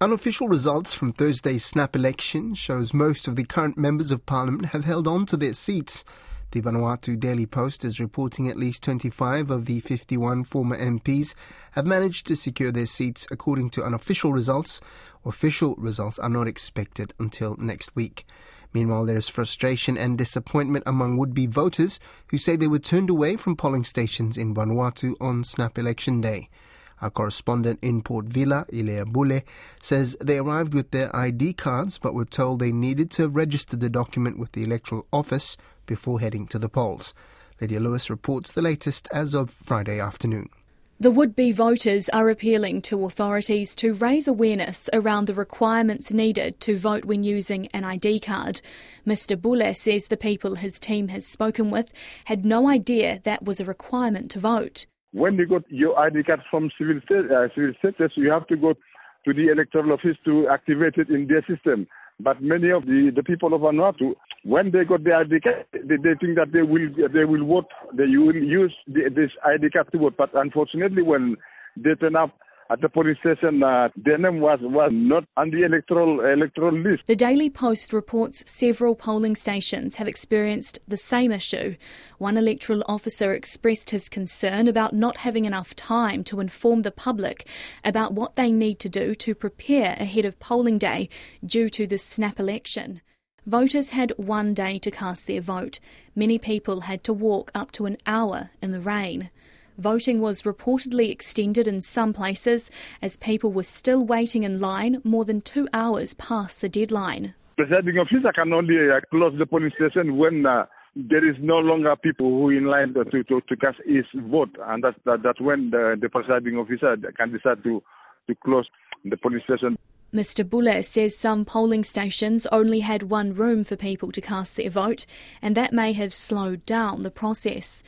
Unofficial results from Thursday's snap election shows most of the current members of parliament have held on to their seats. The Vanuatu Daily Post is reporting at least 25 of the 51 former MPs have managed to secure their seats according to unofficial results. Official results are not expected until next week. Meanwhile, there is frustration and disappointment among would be voters who say they were turned away from polling stations in Vanuatu on snap election day. Our correspondent in Port Vila, Hilaire Bule, says they arrived with their ID cards but were told they needed to register the document with the Electoral Office before heading to the polls. Lydia Lewis reports the latest as of Friday afternoon. The would be voters are appealing to authorities to raise awareness around the requirements needed to vote when using an ID card. Mr. Bule says the people his team has spoken with had no idea that was a requirement to vote. When you got your ID card from civil, uh, civil status, you have to go to the electoral office to activate it in their system. But many of the, the people of Vanuatu, when they got their ID card, they, they think that they will they will vote, they will use the, this ID card to vote. But unfortunately, when they turn up at the police station, uh, their name was, was not on the electoral electoral list. The Daily Post reports several polling stations have experienced the same issue. One electoral officer expressed his concern about not having enough time to inform the public about what they need to do to prepare ahead of polling day due to the snap election. Voters had one day to cast their vote. Many people had to walk up to an hour in the rain. Voting was reportedly extended in some places as people were still waiting in line more than two hours past the deadline. The presiding officer can only uh, close the polling station when uh, there is no longer people who in line to, to, to cast his vote, and that's, that, when the, the presiding officer can decide to, to close the polling station. Mr. Bule says some polling stations only had one room for people to cast their vote, and that may have slowed down the process.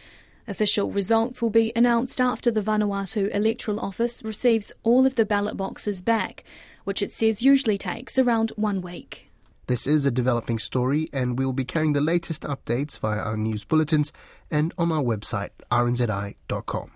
Official results will be announced after the Vanuatu Electoral Office receives all of the ballot boxes back, which it says usually takes around one week. This is a developing story, and we'll be carrying the latest updates via our news bulletins and on our website, rnzi.com.